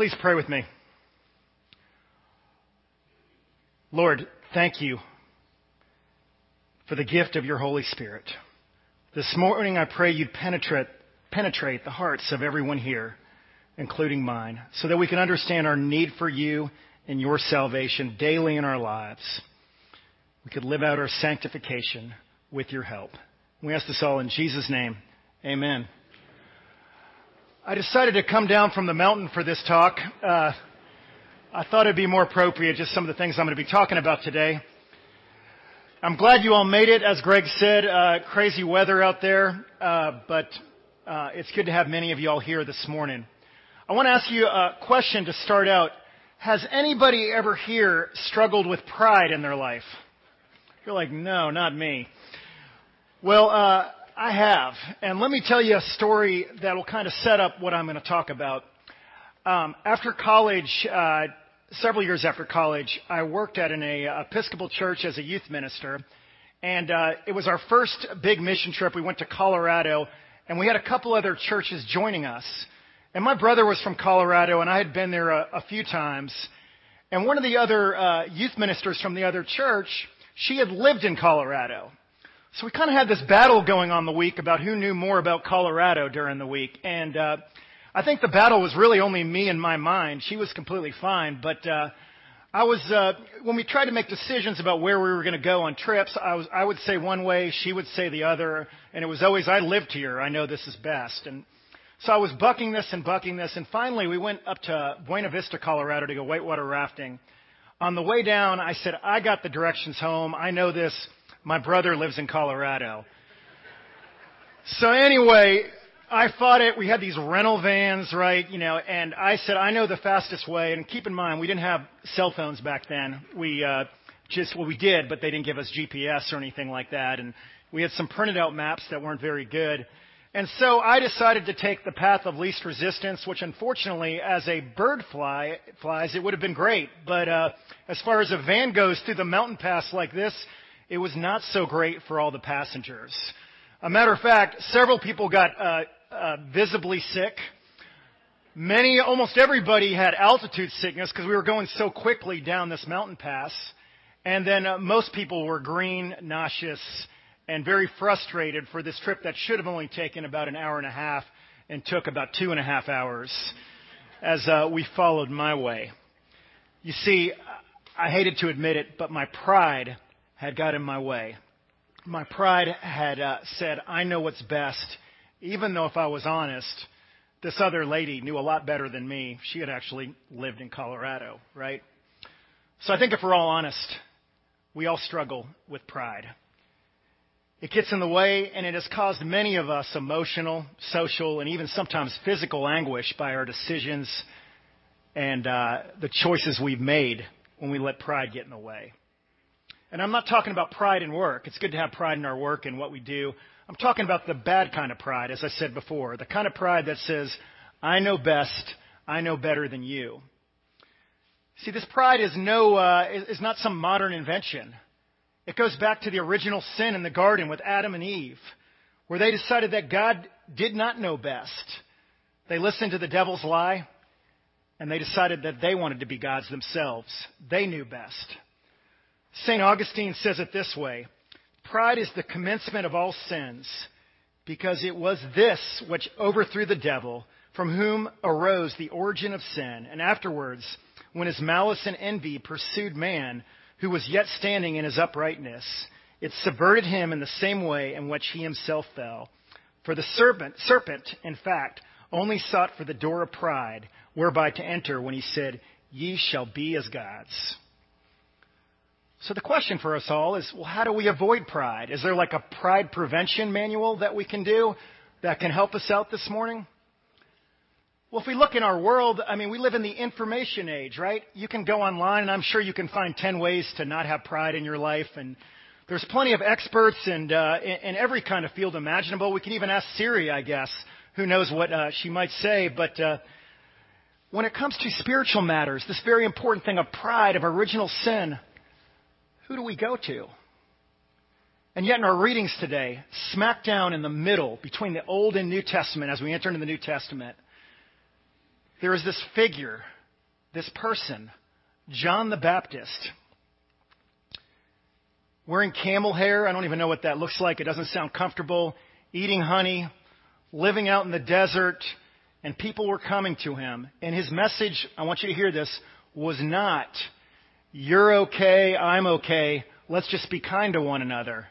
please pray with me? Lord, thank you for the gift of your Holy Spirit. This morning I pray you'd penetrate, penetrate the hearts of everyone here, including mine, so that we can understand our need for you and your salvation daily in our lives. We could live out our sanctification with your help. We ask this all in Jesus' name. Amen. I decided to come down from the mountain for this talk. Uh, I thought it'd be more appropriate, just some of the things I'm going to be talking about today. I'm glad you all made it. As Greg said, uh, crazy weather out there, uh, but uh, it's good to have many of you all here this morning. I want to ask you a question to start out. Has anybody ever here struggled with pride in their life? You're like, no, not me. Well, uh, I have. And let me tell you a story that will kind of set up what I'm going to talk about. Um, after college, uh, several years after college, I worked at an a, Episcopal church as a youth minister. And uh, it was our first big mission trip. We went to Colorado, and we had a couple other churches joining us. And my brother was from Colorado, and I had been there a, a few times. And one of the other uh, youth ministers from the other church, she had lived in Colorado. So we kind of had this battle going on the week about who knew more about Colorado during the week. And uh, I think the battle was really only me in my mind. She was completely fine. But uh, I was, uh, when we tried to make decisions about where we were going to go on trips, I, was, I would say one way, she would say the other. And it was always, I lived here. I know this is best. And so I was bucking this and bucking this. And finally, we went up to Buena Vista, Colorado to go whitewater rafting. On the way down, I said, I got the directions home. I know this. My brother lives in Colorado. So anyway, I fought it. We had these rental vans, right? You know, and I said, I know the fastest way. And keep in mind, we didn't have cell phones back then. We, uh, just, well, we did, but they didn't give us GPS or anything like that. And we had some printed out maps that weren't very good. And so I decided to take the path of least resistance, which unfortunately, as a bird fly flies, it would have been great. But uh, as far as a van goes through the mountain pass like this, it was not so great for all the passengers. A matter of fact, several people got uh, uh, visibly sick. Many, almost everybody had altitude sickness because we were going so quickly down this mountain pass. And then uh, most people were green, nauseous, and very frustrated for this trip that should have only taken about an hour and a half and took about two and a half hours as uh, we followed my way. You see, I hated to admit it, but my pride had got in my way. My pride had uh, said, I know what's best, even though if I was honest, this other lady knew a lot better than me. She had actually lived in Colorado, right? So I think if we're all honest, we all struggle with pride. It gets in the way, and it has caused many of us emotional, social, and even sometimes physical anguish by our decisions and uh, the choices we've made when we let pride get in the way. And I'm not talking about pride in work. It's good to have pride in our work and what we do. I'm talking about the bad kind of pride, as I said before. The kind of pride that says, I know best, I know better than you. See, this pride is no, uh, is not some modern invention. It goes back to the original sin in the garden with Adam and Eve, where they decided that God did not know best. They listened to the devil's lie, and they decided that they wanted to be gods themselves. They knew best. St. Augustine says it this way Pride is the commencement of all sins, because it was this which overthrew the devil, from whom arose the origin of sin, and afterwards, when his malice and envy pursued man, who was yet standing in his uprightness, it subverted him in the same way in which he himself fell. For the serpent, serpent, in fact, only sought for the door of pride, whereby to enter when he said, Ye shall be as gods. So the question for us all is, well, how do we avoid pride? Is there like a pride prevention manual that we can do that can help us out this morning? Well, if we look in our world, I mean, we live in the information age, right? You can go online and I'm sure you can find 10 ways to not have pride in your life. And there's plenty of experts and, uh, in, every kind of field imaginable. We can even ask Siri, I guess. Who knows what uh, she might say. But uh, when it comes to spiritual matters, this very important thing of pride, of original sin, who do we go to? And yet, in our readings today, smack down in the middle between the Old and New Testament, as we enter into the New Testament, there is this figure, this person, John the Baptist, wearing camel hair. I don't even know what that looks like. It doesn't sound comfortable. Eating honey, living out in the desert, and people were coming to him. And his message, I want you to hear this, was not, you're okay, I'm okay, let's just be kind to one another.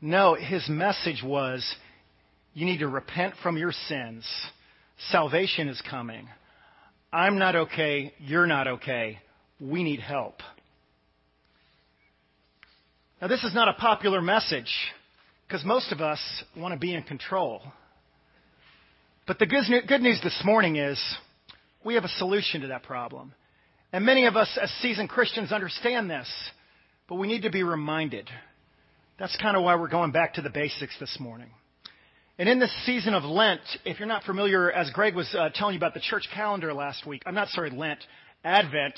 No, his message was, you need to repent from your sins. Salvation is coming. I'm not okay, you're not okay. We need help. Now, this is not a popular message because most of us want to be in control. But the good news this morning is we have a solution to that problem. And many of us as seasoned Christians understand this, but we need to be reminded. That's kind of why we're going back to the basics this morning. And in this season of Lent, if you're not familiar, as Greg was uh, telling you about the church calendar last week, I'm not sorry, Lent, Advent.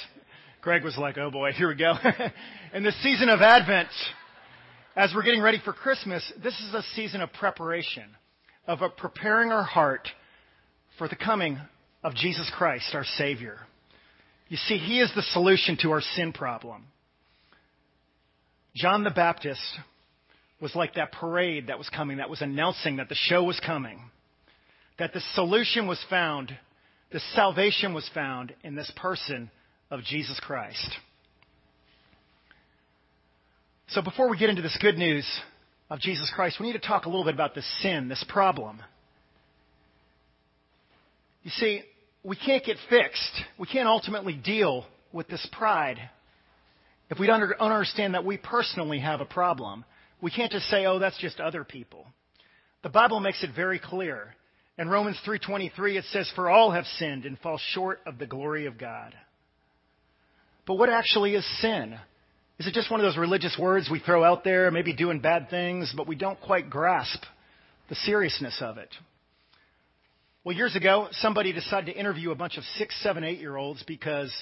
Greg was like, oh boy, here we go. in the season of Advent, as we're getting ready for Christmas, this is a season of preparation, of preparing our heart for the coming of Jesus Christ, our Savior. You see, He is the solution to our sin problem. John the Baptist was like that parade that was coming, that was announcing that the show was coming, that the solution was found, the salvation was found in this person of Jesus Christ. So before we get into this good news of Jesus Christ, we need to talk a little bit about this sin, this problem. You see, we can't get fixed. We can't ultimately deal with this pride if we don't understand that we personally have a problem. We can't just say, "Oh, that's just other people." The Bible makes it very clear. In Romans 3:23 it says, "For all have sinned and fall short of the glory of God." But what actually is sin? Is it just one of those religious words we throw out there, maybe doing bad things, but we don't quite grasp the seriousness of it? Well, years ago, somebody decided to interview a bunch of six, seven, eight year olds because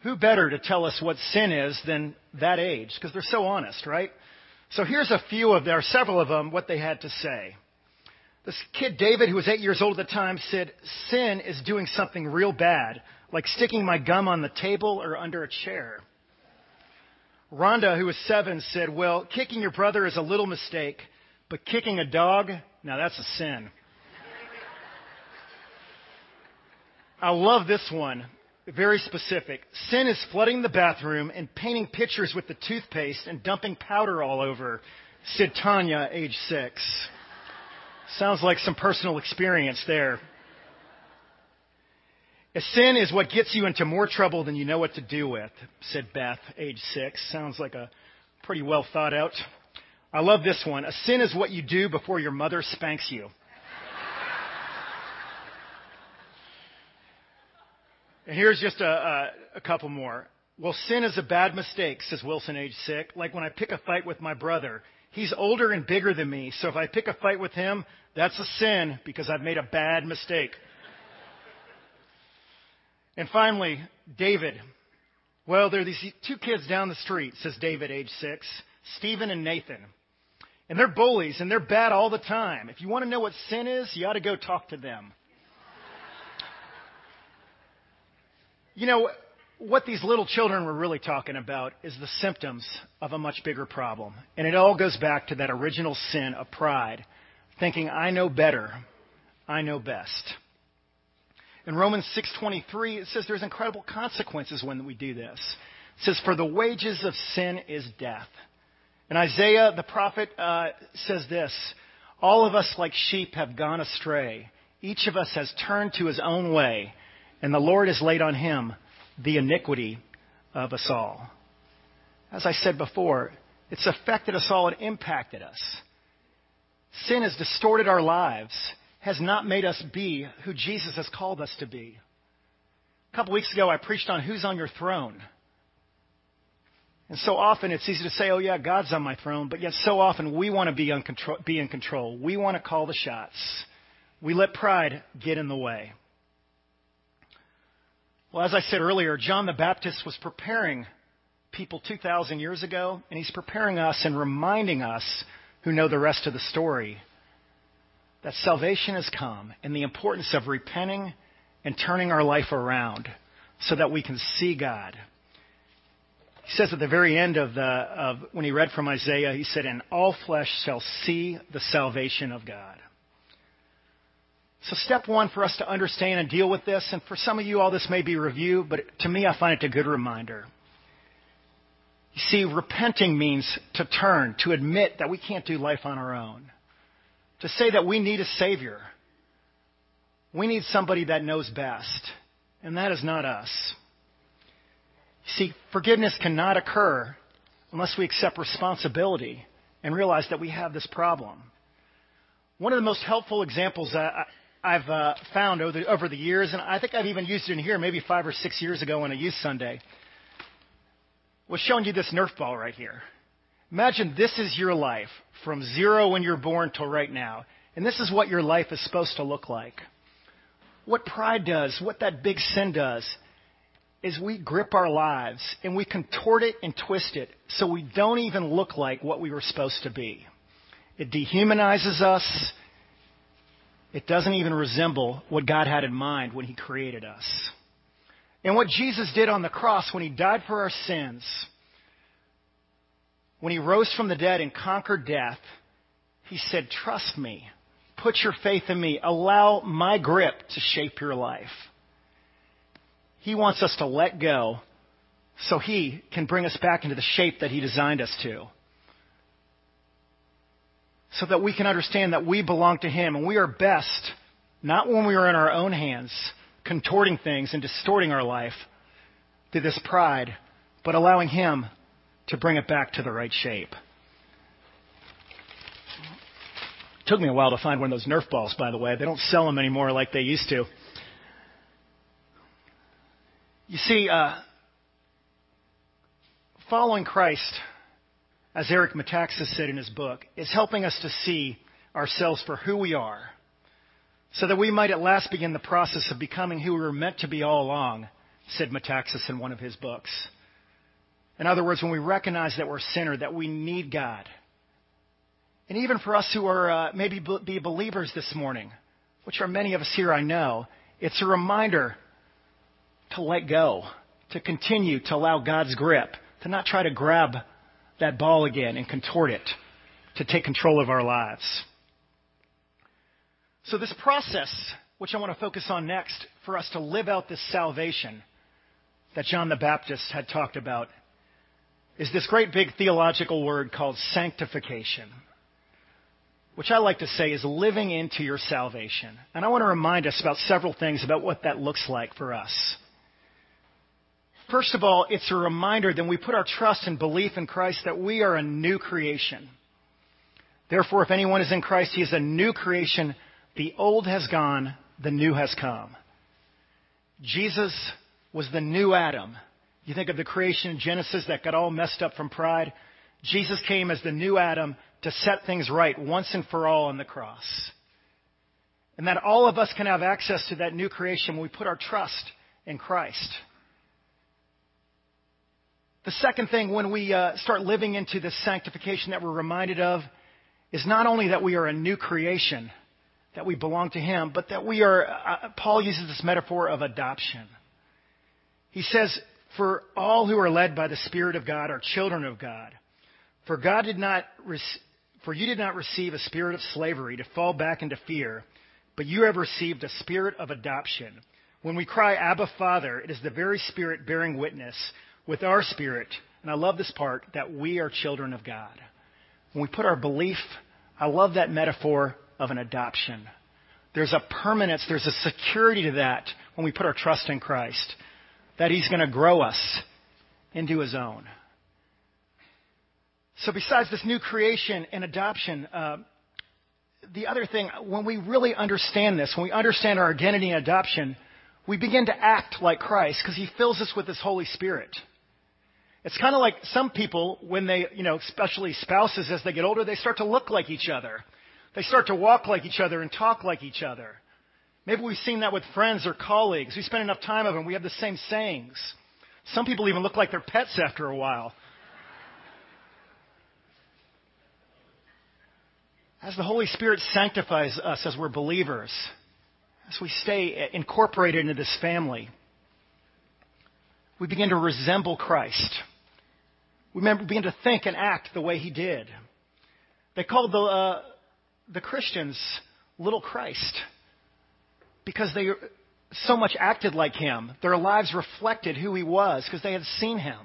who better to tell us what sin is than that age? Because they're so honest, right? So here's a few of, there several of them, what they had to say. This kid, David, who was eight years old at the time, said, Sin is doing something real bad, like sticking my gum on the table or under a chair. Rhonda, who was seven, said, Well, kicking your brother is a little mistake, but kicking a dog, now that's a sin. I love this one. Very specific. Sin is flooding the bathroom and painting pictures with the toothpaste and dumping powder all over, said Tanya, age six. Sounds like some personal experience there. A sin is what gets you into more trouble than you know what to do with, said Beth, age six. Sounds like a pretty well thought out. I love this one. A sin is what you do before your mother spanks you. And here's just a, a, a couple more. Well, sin is a bad mistake, says Wilson, age six. Like when I pick a fight with my brother. He's older and bigger than me, so if I pick a fight with him, that's a sin because I've made a bad mistake. And finally, David. Well, there are these two kids down the street, says David, age six, Stephen and Nathan. And they're bullies and they're bad all the time. If you want to know what sin is, you ought to go talk to them. You know, what these little children were really talking about is the symptoms of a much bigger problem. And it all goes back to that original sin of pride, thinking, I know better, I know best. In Romans 6:23 it says there's incredible consequences when we do this. It says for the wages of sin is death. And Isaiah the prophet uh, says this, all of us like sheep have gone astray. Each of us has turned to his own way, and the Lord has laid on him the iniquity of us all. As I said before, it's affected us all and impacted us. Sin has distorted our lives has not made us be who Jesus has called us to be. A couple weeks ago, I preached on who's on your throne. And so often it's easy to say, oh, yeah, God's on my throne, but yet so often we want to be, be in control. We want to call the shots. We let pride get in the way. Well, as I said earlier, John the Baptist was preparing people 2,000 years ago, and he's preparing us and reminding us who know the rest of the story that salvation has come and the importance of repenting and turning our life around so that we can see God. He says at the very end of the of when he read from Isaiah, he said, "And all flesh shall see the salvation of God." So step one for us to understand and deal with this, and for some of you, all this may be review, but to me, I find it a good reminder. You see, repenting means to turn, to admit that we can't do life on our own, to say that we need a Savior. We need somebody that knows best, and that is not us. You see, forgiveness cannot occur unless we accept responsibility and realize that we have this problem. One of the most helpful examples I, I've uh, found over the, over the years, and I think I've even used it in here maybe five or six years ago on a youth Sunday, was showing you this Nerf ball right here. Imagine this is your life from zero when you're born till right now, and this is what your life is supposed to look like. What pride does, what that big sin does, is we grip our lives and we contort it and twist it so we don't even look like what we were supposed to be. It dehumanizes us. It doesn't even resemble what God had in mind when He created us. And what Jesus did on the cross when He died for our sins, when He rose from the dead and conquered death, He said, Trust me. Put your faith in me. Allow my grip to shape your life. He wants us to let go so He can bring us back into the shape that He designed us to so that we can understand that we belong to Him and we are best not when we are in our own hands, contorting things and distorting our life through this pride, but allowing Him to bring it back to the right shape. It took me a while to find one of those Nerf balls, by the way. They don't sell them anymore like they used to. You see, uh, following Christ as Eric Metaxas said in his book, is helping us to see ourselves for who we are, so that we might at last begin the process of becoming who we were meant to be all along, said Metaxas in one of his books. In other words, when we recognize that we're a sinner, that we need God. And even for us who are uh, maybe be believers this morning, which are many of us here, I know, it's a reminder to let go, to continue to allow God's grip, to not try to grab that ball again and contort it to take control of our lives. So, this process, which I want to focus on next, for us to live out this salvation that John the Baptist had talked about, is this great big theological word called sanctification, which I like to say is living into your salvation. And I want to remind us about several things about what that looks like for us. First of all, it's a reminder that we put our trust and belief in Christ that we are a new creation. Therefore, if anyone is in Christ, he is a new creation. The old has gone, the new has come. Jesus was the new Adam. You think of the creation in Genesis that got all messed up from pride. Jesus came as the new Adam to set things right once and for all on the cross. And that all of us can have access to that new creation when we put our trust in Christ. The second thing when we uh, start living into this sanctification that we're reminded of is not only that we are a new creation, that we belong to Him, but that we are, uh, Paul uses this metaphor of adoption. He says, For all who are led by the Spirit of God are children of God. For God did not, for you did not receive a spirit of slavery to fall back into fear, but you have received a spirit of adoption. When we cry, Abba, Father, it is the very Spirit bearing witness with our spirit, and I love this part, that we are children of God. When we put our belief, I love that metaphor of an adoption. There's a permanence, there's a security to that when we put our trust in Christ, that He's going to grow us into His own. So, besides this new creation and adoption, uh, the other thing, when we really understand this, when we understand our identity and adoption, we begin to act like Christ because He fills us with His Holy Spirit. It's kind of like some people, when they, you know, especially spouses as they get older, they start to look like each other. They start to walk like each other and talk like each other. Maybe we've seen that with friends or colleagues. We spend enough time with them, we have the same sayings. Some people even look like their pets after a while. As the Holy Spirit sanctifies us as we're believers, as we stay incorporated into this family, we begin to resemble Christ. We begin to think and act the way he did. They called the, uh, the Christians little Christ because they so much acted like him. Their lives reflected who he was because they had seen him.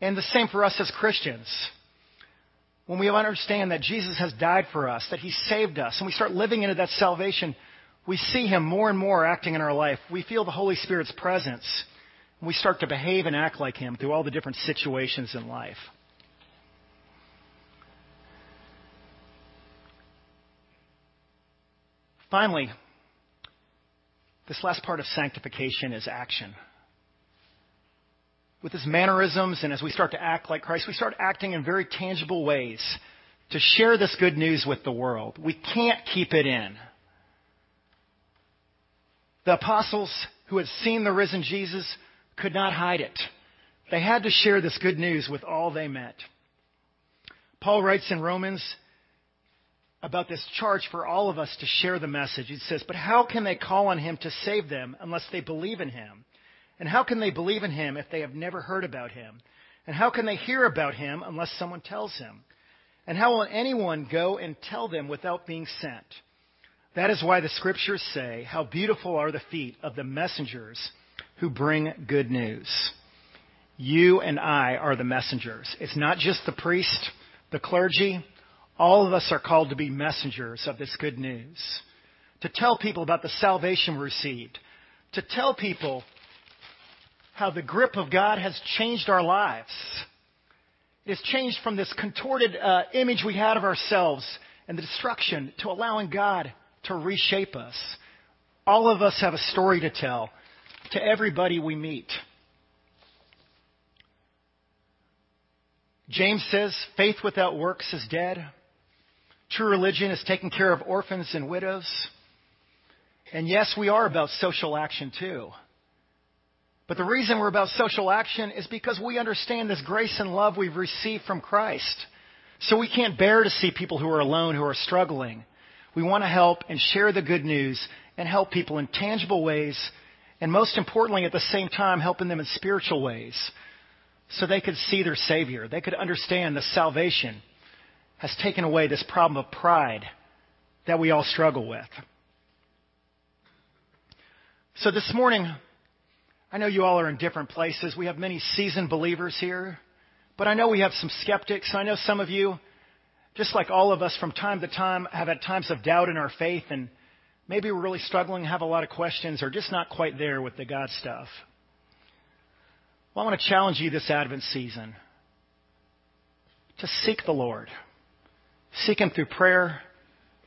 And the same for us as Christians. When we understand that Jesus has died for us, that he saved us, and we start living into that salvation, we see him more and more acting in our life. We feel the Holy Spirit's presence. We start to behave and act like him through all the different situations in life. Finally, this last part of sanctification is action. With his mannerisms and as we start to act like Christ, we start acting in very tangible ways to share this good news with the world. We can't keep it in. The apostles who had seen the risen Jesus could not hide it. They had to share this good news with all they met. Paul writes in Romans about this charge for all of us to share the message. He says, But how can they call on him to save them unless they believe in him? And how can they believe in him if they have never heard about him? And how can they hear about him unless someone tells him? And how will anyone go and tell them without being sent? That is why the scriptures say, How beautiful are the feet of the messengers who bring good news. You and I are the messengers. It's not just the priest, the clergy, all of us are called to be messengers of this good news, to tell people about the salvation we received, to tell people how the grip of God has changed our lives. It has changed from this contorted uh, image we had of ourselves and the destruction to allowing God to reshape us. All of us have a story to tell to everybody we meet. James says, faith without works is dead. True religion is taking care of orphans and widows. And yes, we are about social action too. But the reason we're about social action is because we understand this grace and love we've received from Christ. So we can't bear to see people who are alone, who are struggling. We want to help and share the good news and help people in tangible ways, and most importantly, at the same time, helping them in spiritual ways so they could see their Savior. They could understand the salvation has taken away this problem of pride that we all struggle with. So this morning, I know you all are in different places. We have many seasoned believers here, but I know we have some skeptics. I know some of you, just like all of us from time to time, have had times of doubt in our faith and maybe we're really struggling, have a lot of questions, or just not quite there with the God stuff. Well, I want to challenge you this Advent season to seek the Lord. Seek Him through prayer,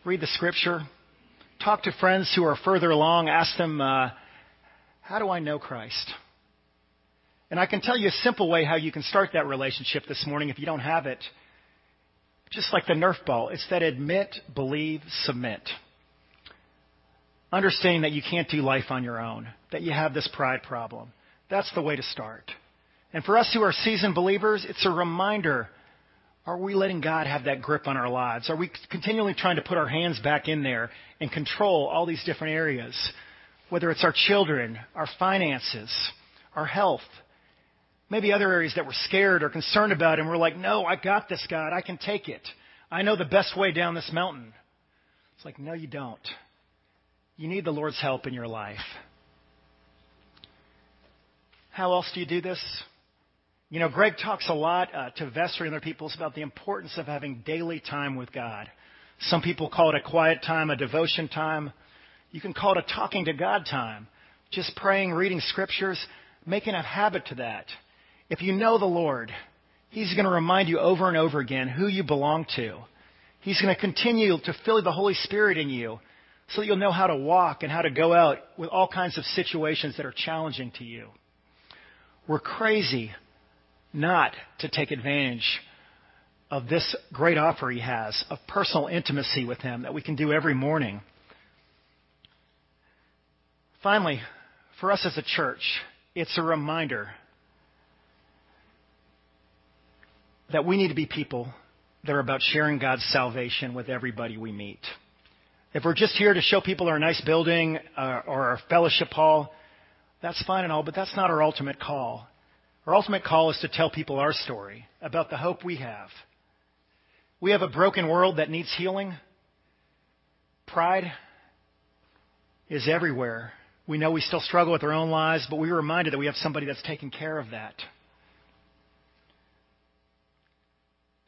read the Scripture, talk to friends who are further along, ask them, uh, How do I know Christ? And I can tell you a simple way how you can start that relationship this morning if you don't have it. Just like the Nerf ball, it's that admit, believe, submit. Understanding that you can't do life on your own, that you have this pride problem. That's the way to start. And for us who are seasoned believers, it's a reminder are we letting God have that grip on our lives? Are we continually trying to put our hands back in there and control all these different areas? Whether it's our children, our finances, our health, maybe other areas that we're scared or concerned about, and we're like, no, I got this, God. I can take it. I know the best way down this mountain. It's like, no, you don't. You need the Lord's help in your life. How else do you do this? You know, Greg talks a lot uh, to Vestry and other people about the importance of having daily time with God. Some people call it a quiet time, a devotion time. You can call it a talking to God time. Just praying, reading scriptures, making a habit to that. If you know the Lord, He's going to remind you over and over again who you belong to. He's going to continue to fill the Holy Spirit in you so that you'll know how to walk and how to go out with all kinds of situations that are challenging to you. We're crazy not to take advantage of this great offer he has of personal intimacy with him that we can do every morning. Finally, for us as a church, it's a reminder that we need to be people that are about sharing God's salvation with everybody we meet. If we're just here to show people our nice building uh, or our fellowship hall, that's fine and all, but that's not our ultimate call. Our ultimate call is to tell people our story about the hope we have. We have a broken world that needs healing. Pride is everywhere. We know we still struggle with our own lives, but we're reminded that we have somebody that's taking care of that.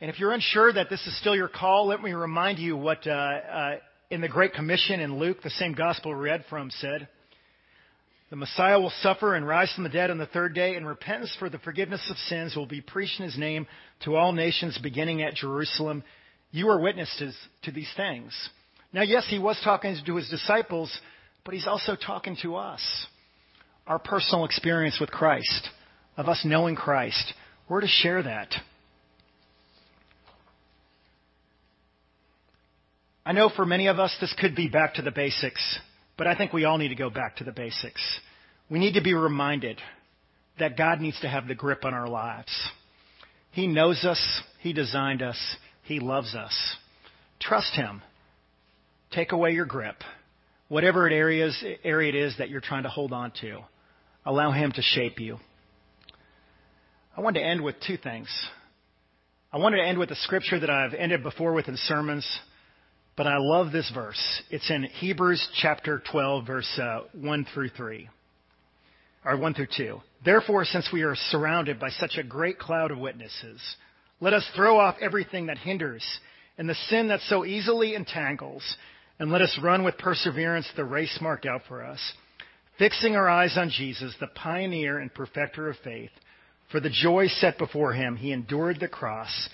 And if you're unsure that this is still your call, let me remind you what uh, uh, in the Great Commission in Luke, the same gospel we read from, said. The Messiah will suffer and rise from the dead on the third day, and repentance for the forgiveness of sins will be preached in his name to all nations, beginning at Jerusalem. You are witnesses to these things. Now, yes, he was talking to his disciples, but he's also talking to us. Our personal experience with Christ, of us knowing Christ. We're to share that. I know for many of us this could be back to the basics, but I think we all need to go back to the basics. We need to be reminded that God needs to have the grip on our lives. He knows us, He designed us, He loves us. Trust Him. Take away your grip whatever it areas, area it is that you're trying to hold on to. Allow Him to shape you. I wanted to end with two things. I wanted to end with a scripture that I've ended before with in sermons, but I love this verse. It's in Hebrews chapter 12, verse uh, 1 through 3, or 1 through 2. Therefore, since we are surrounded by such a great cloud of witnesses, let us throw off everything that hinders and the sin that so easily entangles and let us run with perseverance the race marked out for us, fixing our eyes on Jesus, the pioneer and perfecter of faith. For the joy set before him, he endured the cross,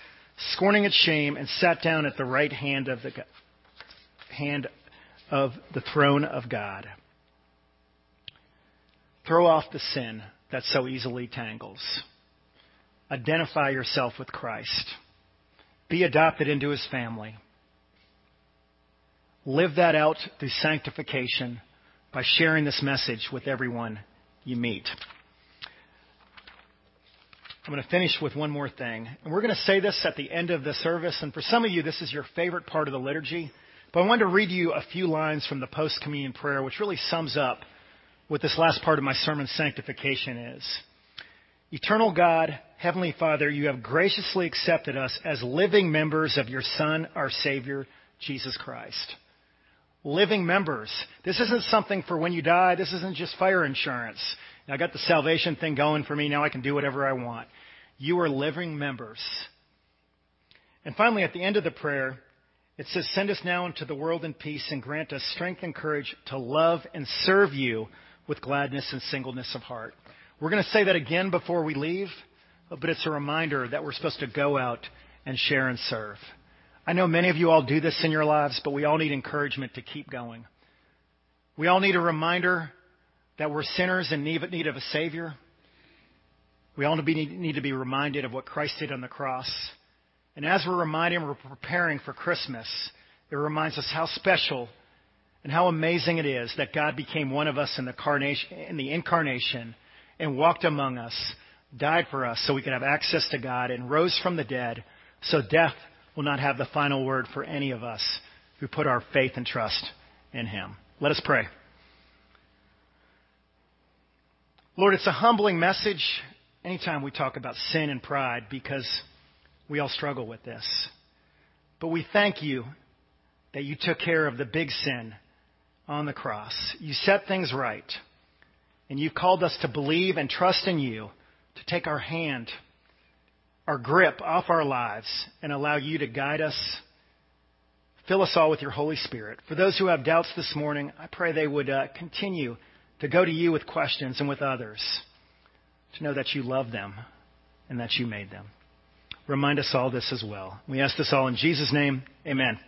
scorning its shame, and sat down at the right hand of the hand of the throne of God. Throw off the sin that so easily tangles. Identify yourself with Christ. Be adopted into his family. Live that out through sanctification by sharing this message with everyone you meet. I'm going to finish with one more thing. And we're going to say this at the end of the service. And for some of you, this is your favorite part of the liturgy. But I wanted to read you a few lines from the post communion prayer, which really sums up what this last part of my sermon, sanctification, is. Eternal God, Heavenly Father, you have graciously accepted us as living members of your Son, our Savior, Jesus Christ living members. This isn't something for when you die. This isn't just fire insurance. I got the salvation thing going for me. Now I can do whatever I want. You are living members. And finally, at the end of the prayer, it says, Send us now into the world in peace and grant us strength and courage to love and serve you with gladness and singleness of heart. We're going to say that again before we leave, but it's a reminder that we're supposed to go out and share and serve. I know many of you all do this in your lives, but we all need encouragement to keep going. We all need a reminder that we're sinners in need of a Savior. We all need to be reminded of what Christ did on the cross. And as we're reminded, we're preparing for Christmas. It reminds us how special and how amazing it is that God became one of us in the, in the incarnation and walked among us, died for us so we could have access to God, and rose from the dead so death will not have the final word for any of us who put our faith and trust in Him. Let us pray. Lord, it's a humbling message anytime we talk about sin and pride because we all struggle with this. But we thank you that you took care of the big sin on the cross. You set things right. And you've called us to believe and trust in you, to take our hand our grip off our lives and allow you to guide us. Fill us all with your Holy Spirit. For those who have doubts this morning, I pray they would uh, continue to go to you with questions and with others to know that you love them and that you made them. Remind us all this as well. We ask this all in Jesus' name. Amen.